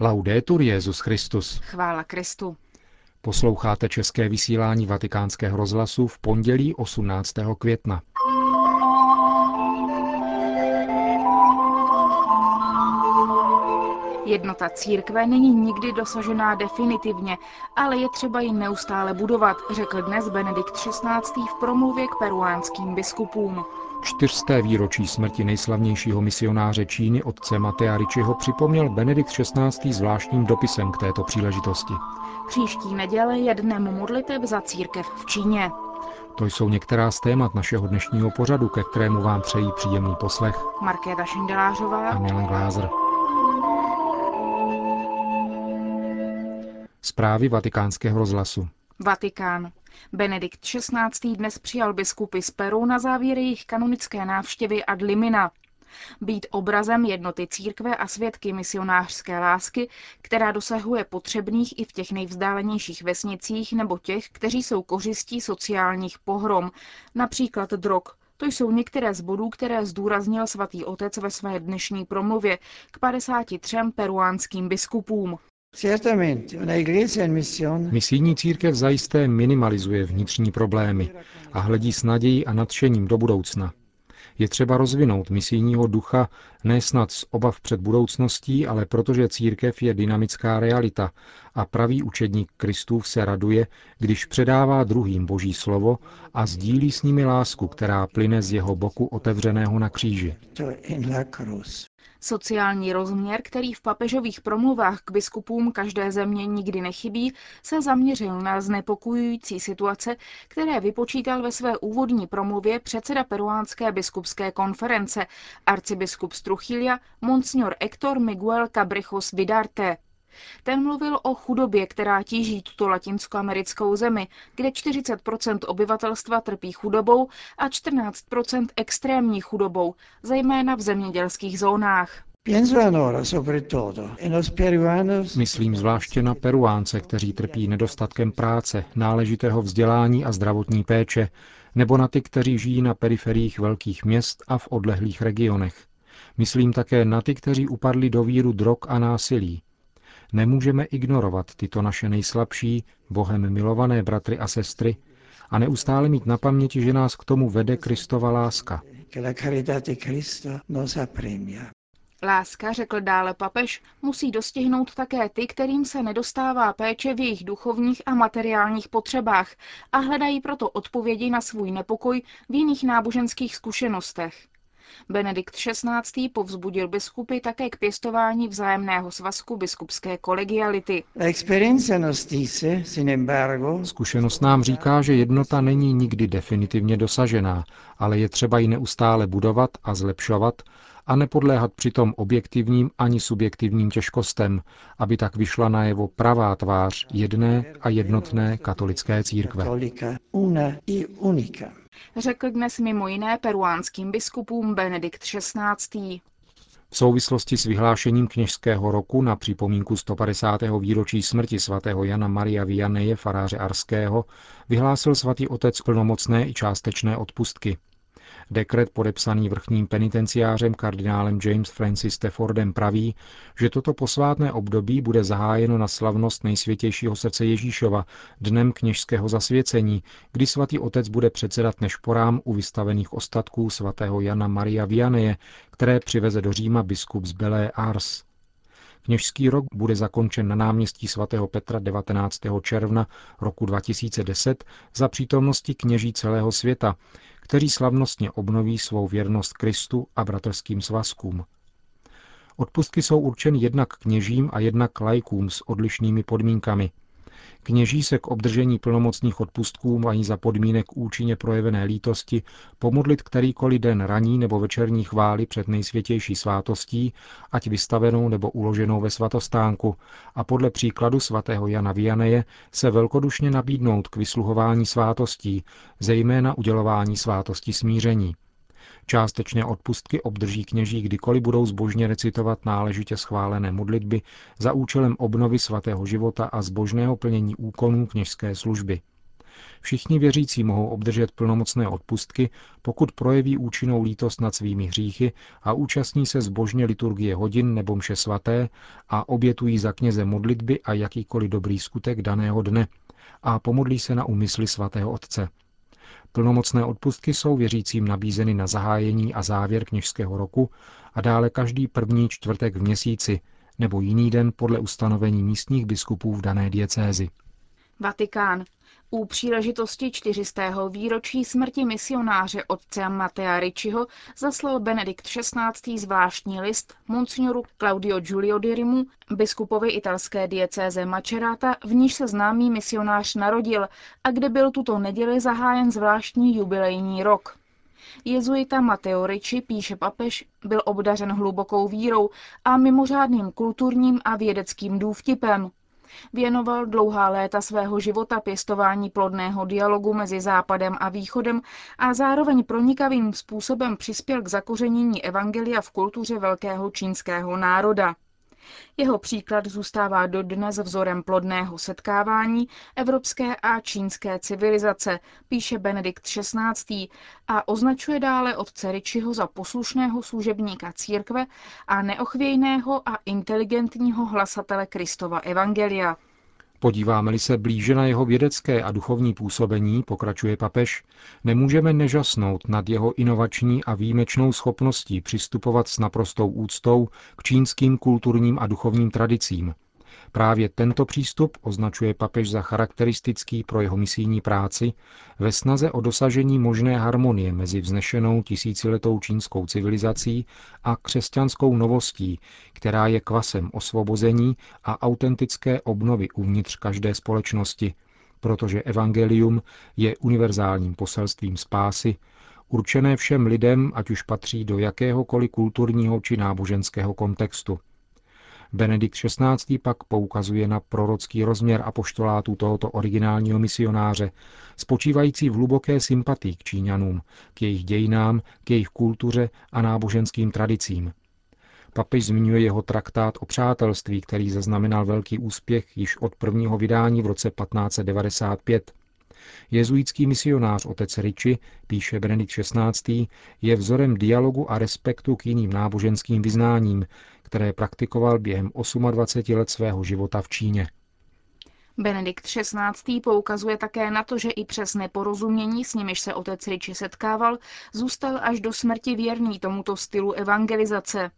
Laudetur Jezus Christus. Chvála Kristu. Posloucháte české vysílání Vatikánského rozhlasu v pondělí 18. května. Jednota církve není nikdy dosažená definitivně, ale je třeba ji neustále budovat, řekl dnes Benedikt XVI. v promluvě k peruánským biskupům. Čtyřsté výročí smrti nejslavnějšího misionáře Číny otce Matea Ričiho připomněl Benedikt XVI. zvláštním dopisem k této příležitosti. Příští neděle je dnem modliteb za církev v Číně. To jsou některá z témat našeho dnešního pořadu, ke kterému vám přejí příjemný poslech. Markéta Šindelářová a Milan Glázer. Zprávy vatikánského rozhlasu. Vatikán. Benedikt XVI. dnes přijal biskupy z Peru na závěr jejich kanonické návštěvy ad limina. Být obrazem jednoty církve a svědky misionářské lásky, která dosahuje potřebných i v těch nejvzdálenějších vesnicích nebo těch, kteří jsou kořistí sociálních pohrom, například drog, to jsou některé z bodů, které zdůraznil svatý otec ve své dnešní promluvě k 53 peruánským biskupům. Misijní církev zajisté minimalizuje vnitřní problémy a hledí s nadějí a nadšením do budoucna. Je třeba rozvinout misijního ducha ne snad z obav před budoucností, ale protože církev je dynamická realita a pravý učedník Kristův se raduje, když předává druhým boží slovo a sdílí s nimi lásku, která plyne z jeho boku otevřeného na kříži. Sociální rozměr, který v papežových promluvách k biskupům každé země nikdy nechybí, se zaměřil na znepokojující situace, které vypočítal ve své úvodní promluvě předseda peruánské biskupské konference, arcibiskup z Truchilia, monsignor Hector Miguel Cabrejos Vidarte. Ten mluvil o chudobě, která tíží tuto latinskoamerickou zemi, kde 40% obyvatelstva trpí chudobou a 14% extrémní chudobou, zejména v zemědělských zónách. Myslím zvláště na Peruánce, kteří trpí nedostatkem práce, náležitého vzdělání a zdravotní péče, nebo na ty, kteří žijí na periferiích velkých měst a v odlehlých regionech. Myslím také na ty, kteří upadli do víru drog a násilí, Nemůžeme ignorovat tyto naše nejslabší, Bohem milované bratry a sestry a neustále mít na paměti, že nás k tomu vede Kristova láska. Láska, řekl dále papež, musí dostihnout také ty, kterým se nedostává péče v jejich duchovních a materiálních potřebách a hledají proto odpovědi na svůj nepokoj v jiných náboženských zkušenostech. Benedikt XVI. povzbudil biskupy také k pěstování vzájemného svazku biskupské kolegiality. Zkušenost nám říká, že jednota není nikdy definitivně dosažená, ale je třeba ji neustále budovat a zlepšovat a nepodléhat přitom objektivním ani subjektivním těžkostem, aby tak vyšla najevo pravá tvář jedné a jednotné katolické církve. Řekl dnes mimo jiné peruánským biskupům Benedikt XVI. V souvislosti s vyhlášením kněžského roku na připomínku 150. výročí smrti svatého Jana Maria Vianeje, faráře Arského, vyhlásil svatý otec plnomocné i částečné odpustky. Dekret podepsaný vrchním penitenciářem kardinálem James Francis Staffordem praví, že toto posvátné období bude zahájeno na slavnost nejsvětějšího srdce Ježíšova, dnem kněžského zasvěcení, kdy svatý otec bude předsedat nešporám u vystavených ostatků svatého Jana Maria Vianeje, které přiveze do Říma biskup z Belé Ars. Kněžský rok bude zakončen na náměstí svatého Petra 19. června roku 2010 za přítomnosti kněží celého světa, kteří slavnostně obnoví svou věrnost Kristu a bratrským svazkům. Odpustky jsou určeny jednak kněžím a jednak lajkům s odlišnými podmínkami – Kněží se k obdržení plnomocných odpustků mají za podmínek účinně projevené lítosti pomodlit kterýkoliv den raní nebo večerní chvály před nejsvětější svátostí, ať vystavenou nebo uloženou ve svatostánku, a podle příkladu svatého Jana Vianeje se velkodušně nabídnout k vysluhování svátostí, zejména udělování svátosti smíření. Částečné odpustky obdrží kněží, kdykoliv budou zbožně recitovat náležitě schválené modlitby za účelem obnovy svatého života a zbožného plnění úkonů kněžské služby. Všichni věřící mohou obdržet plnomocné odpustky, pokud projeví účinnou lítost nad svými hříchy a účastní se zbožně liturgie hodin nebo mše svaté a obětují za kněze modlitby a jakýkoliv dobrý skutek daného dne a pomodlí se na úmysly svatého otce. Plnomocné odpustky jsou věřícím nabízeny na zahájení a závěr kněžského roku a dále každý první čtvrtek v měsíci nebo jiný den podle ustanovení místních biskupů v dané diecézi. Vatikán. U příležitosti 400. výročí smrti misionáře otce Matea Ricciho zaslal Benedikt XVI. zvláštní list monsignoru Claudio Giulio Dirimu, biskupovi italské diecéze Macerata, v níž se známý misionář narodil a kde byl tuto neděli zahájen zvláštní jubilejní rok. Jezuita Mateo Ricci, píše papež, byl obdařen hlubokou vírou a mimořádným kulturním a vědeckým důvtipem, Věnoval dlouhá léta svého života pěstování plodného dialogu mezi Západem a Východem a zároveň pronikavým způsobem přispěl k zakořenění evangelia v kultuře velkého čínského národa. Jeho příklad zůstává dodnes vzorem plodného setkávání evropské a čínské civilizace, píše Benedikt XVI. a označuje dále otce Ričiho za poslušného služebníka církve a neochvějného a inteligentního hlasatele Kristova evangelia. Podíváme-li se blíže na jeho vědecké a duchovní působení, pokračuje papež, nemůžeme nežasnout nad jeho inovační a výjimečnou schopností přistupovat s naprostou úctou k čínským kulturním a duchovním tradicím, Právě tento přístup označuje papež za charakteristický pro jeho misijní práci ve snaze o dosažení možné harmonie mezi vznešenou tisíciletou čínskou civilizací a křesťanskou novostí, která je kvasem osvobození a autentické obnovy uvnitř každé společnosti, protože evangelium je univerzálním poselstvím spásy, určené všem lidem, ať už patří do jakéhokoliv kulturního či náboženského kontextu – Benedikt XVI. pak poukazuje na prorocký rozměr apoštolátu tohoto originálního misionáře, spočívající v hluboké sympatii k Číňanům, k jejich dějinám, k jejich kultuře a náboženským tradicím. Papež zmiňuje jeho traktát o přátelství, který zaznamenal velký úspěch již od prvního vydání v roce 1595. Jezuitský misionář otec Riči, píše Benedikt XVI., je vzorem dialogu a respektu k jiným náboženským vyznáním, které praktikoval během 28 let svého života v Číně. Benedikt XVI. poukazuje také na to, že i přes neporozumění, s nimiž se otec Riči setkával, zůstal až do smrti věrný tomuto stylu evangelizace.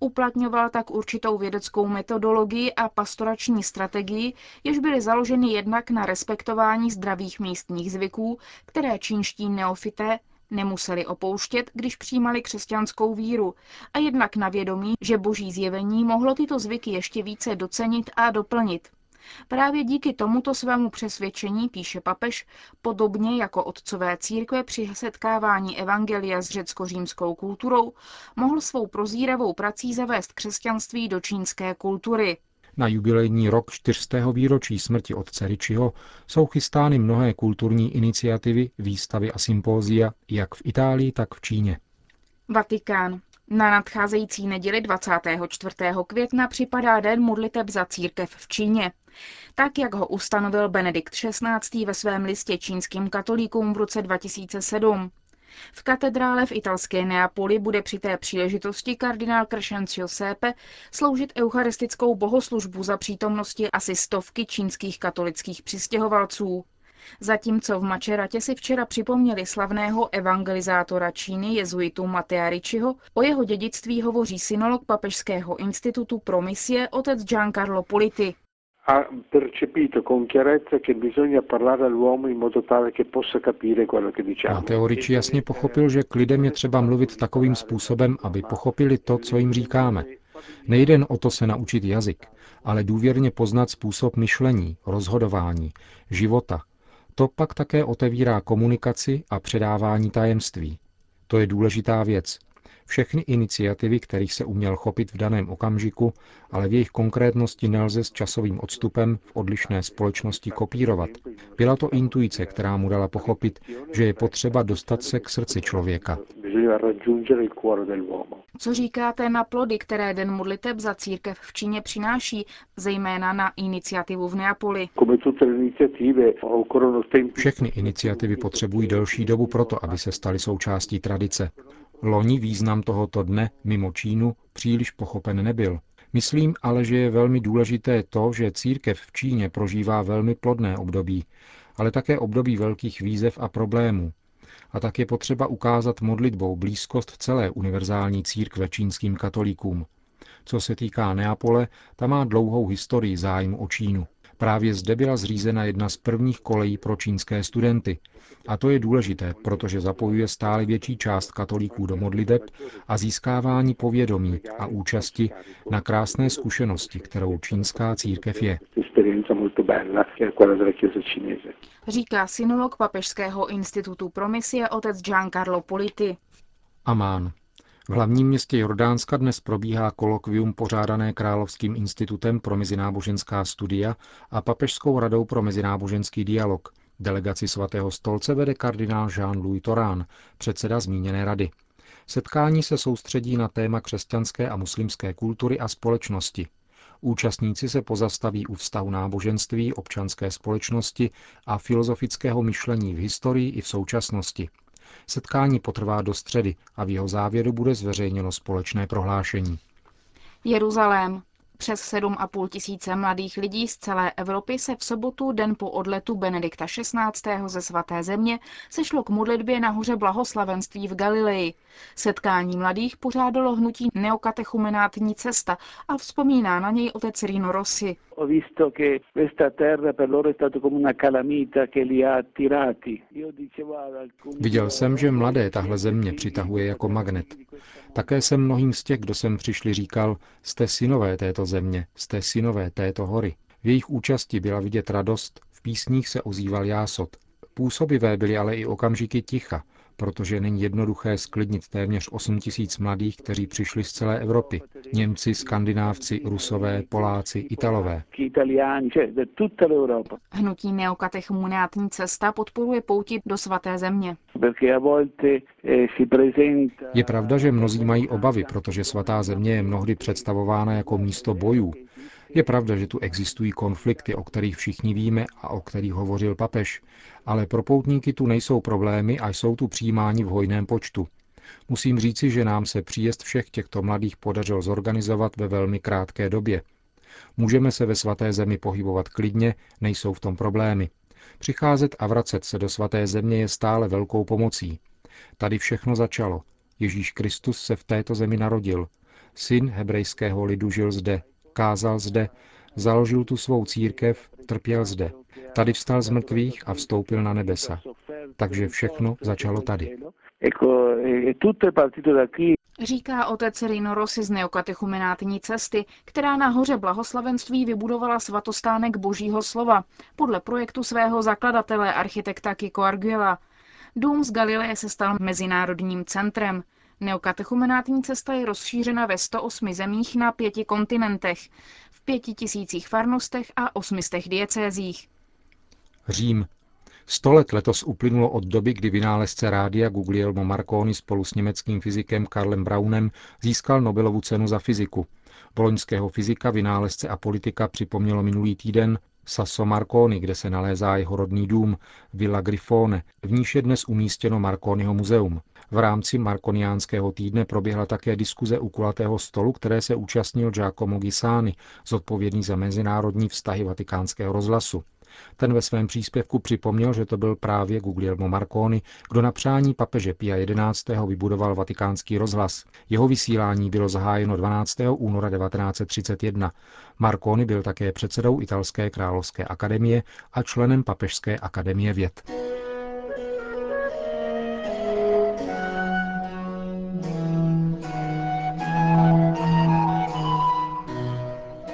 Uplatňoval tak určitou vědeckou metodologii a pastorační strategii, jež byly založeny jednak na respektování zdravých místních zvyků, které čínští neofité nemuseli opouštět, když přijímali křesťanskou víru, a jednak na vědomí, že boží zjevení mohlo tyto zvyky ještě více docenit a doplnit. Právě díky tomuto svému přesvědčení, píše papež, podobně jako otcové církve při setkávání evangelia s řecko-římskou kulturou, mohl svou prozíravou prací zavést křesťanství do čínské kultury. Na jubilejní rok čtyřstého výročí smrti otce Ričiho jsou chystány mnohé kulturní iniciativy, výstavy a sympózia, jak v Itálii, tak v Číně. Vatikán. Na nadcházející neděli 24. května připadá Den modliteb za církev v Číně. Tak, jak ho ustanovil Benedikt XVI. ve svém listě čínským katolíkům v roce 2007. V katedrále v italské Neapoli bude při té příležitosti kardinál Crescencio Sepe sloužit eucharistickou bohoslužbu za přítomnosti asi stovky čínských katolických přistěhovalců. Zatímco v Mačeratě si včera připomněli slavného evangelizátora Číny jezuitu Matea Ricciho, o jeho dědictví hovoří synolog Papežského institutu pro misie otec Giancarlo Politi ha percepito con chiarezza che bisogna parlare all'uomo in modo tale che possa capire quello che diciamo. Matteo Ricci jasně pochopil, že k lidem je třeba mluvit takovým způsobem, aby pochopili to, co jim říkáme. Nejde o to se naučit jazyk, ale důvěrně poznat způsob myšlení, rozhodování, života. To pak také otevírá komunikaci a předávání tajemství. To je důležitá věc. Všechny iniciativy, kterých se uměl chopit v daném okamžiku, ale v jejich konkrétnosti nelze s časovým odstupem v odlišné společnosti kopírovat. Byla to intuice, která mu dala pochopit, že je potřeba dostat se k srdci člověka. Co říkáte na plody, které Den modliteb za církev v Číně přináší, zejména na iniciativu v Neapoli? Všechny iniciativy potřebují delší dobu proto, aby se staly součástí tradice. Loni význam tohoto dne mimo Čínu příliš pochopen nebyl. Myslím ale, že je velmi důležité to, že církev v Číně prožívá velmi plodné období, ale také období velkých výzev a problémů. A tak je potřeba ukázat modlitbou blízkost celé univerzální církve čínským katolíkům. Co se týká Neapole, ta má dlouhou historii zájmu o Čínu. Právě zde byla zřízena jedna z prvních kolejí pro čínské studenty. A to je důležité, protože zapojuje stále větší část katolíků do modliteb a získávání povědomí a účasti na krásné zkušenosti, kterou čínská církev je. Říká synolog Papežského institutu pro misie otec Giancarlo Politi. Amán. V hlavním městě Jordánska dnes probíhá kolokvium pořádané Královským institutem pro mezináboženská studia a Papežskou radou pro mezináboženský dialog. Delegaci svatého stolce vede kardinál Jean-Louis Torán, předseda zmíněné rady. Setkání se soustředí na téma křesťanské a muslimské kultury a společnosti. Účastníci se pozastaví u vztahu náboženství, občanské společnosti a filozofického myšlení v historii i v současnosti – Setkání potrvá do středy a v jeho závěru bude zveřejněno společné prohlášení. Jeruzalém. Přes 7,5 tisíce mladých lidí z celé Evropy se v sobotu, den po odletu Benedikta XVI. ze svaté země, sešlo k modlitbě na hoře Blahoslavenství v Galileji. Setkání mladých pořádalo hnutí Neokatechumenátní cesta a vzpomíná na něj otec Rino Rossi. Viděl jsem, že mladé tahle země přitahuje jako magnet. Také jsem mnohým z těch, kdo sem přišli, říkal, jste synové této země, jste synové této hory. V jejich účasti byla vidět radost, v písních se ozýval jásot. Působivé byly ale i okamžiky ticha, protože není jednoduché sklidnit téměř 8 tisíc mladých, kteří přišli z celé Evropy. Němci, skandinávci, rusové, Poláci, Italové. Hnutí neokatechumenátní cesta podporuje pouti do svaté země. Je pravda, že mnozí mají obavy, protože svatá země je mnohdy představována jako místo bojů, je pravda, že tu existují konflikty, o kterých všichni víme a o kterých hovořil papež, ale pro poutníky tu nejsou problémy a jsou tu přijímáni v hojném počtu. Musím říci, že nám se příjezd všech těchto mladých podařil zorganizovat ve velmi krátké době. Můžeme se ve svaté zemi pohybovat klidně, nejsou v tom problémy. Přicházet a vracet se do svaté země je stále velkou pomocí. Tady všechno začalo. Ježíš Kristus se v této zemi narodil. Syn hebrejského lidu žil zde, kázal zde, založil tu svou církev, trpěl zde. Tady vstal z mrtvých a vstoupil na nebesa. Takže všechno začalo tady. Říká otec Rino Rossi z neokatechumenátní cesty, která na hoře blahoslavenství vybudovala svatostánek božího slova podle projektu svého zakladatele architekta Kiko Arguela. Dům z Galileje se stal mezinárodním centrem. Neokatechumenátní cesta je rozšířena ve 108 zemích na pěti kontinentech, v pěti tisících farnostech a osmistech diecézích. Řím. Sto let letos uplynulo od doby, kdy vynálezce rádia Guglielmo Marconi spolu s německým fyzikem Karlem Braunem získal Nobelovu cenu za fyziku. Boloňského fyzika, vynálezce a politika připomnělo minulý týden Sasso Marconi, kde se nalézá jeho rodný dům, Villa Grifone, v níž je dnes umístěno Marconiho muzeum. V rámci Markoniánského týdne proběhla také diskuze u kulatého stolu, které se účastnil Giacomo Gisani, zodpovědný za mezinárodní vztahy vatikánského rozhlasu. Ten ve svém příspěvku připomněl, že to byl právě Guglielmo Marconi, kdo na přání papeže Pia XI. vybudoval vatikánský rozhlas. Jeho vysílání bylo zahájeno 12. února 1931. Marconi byl také předsedou Italské královské akademie a členem Papežské akademie věd.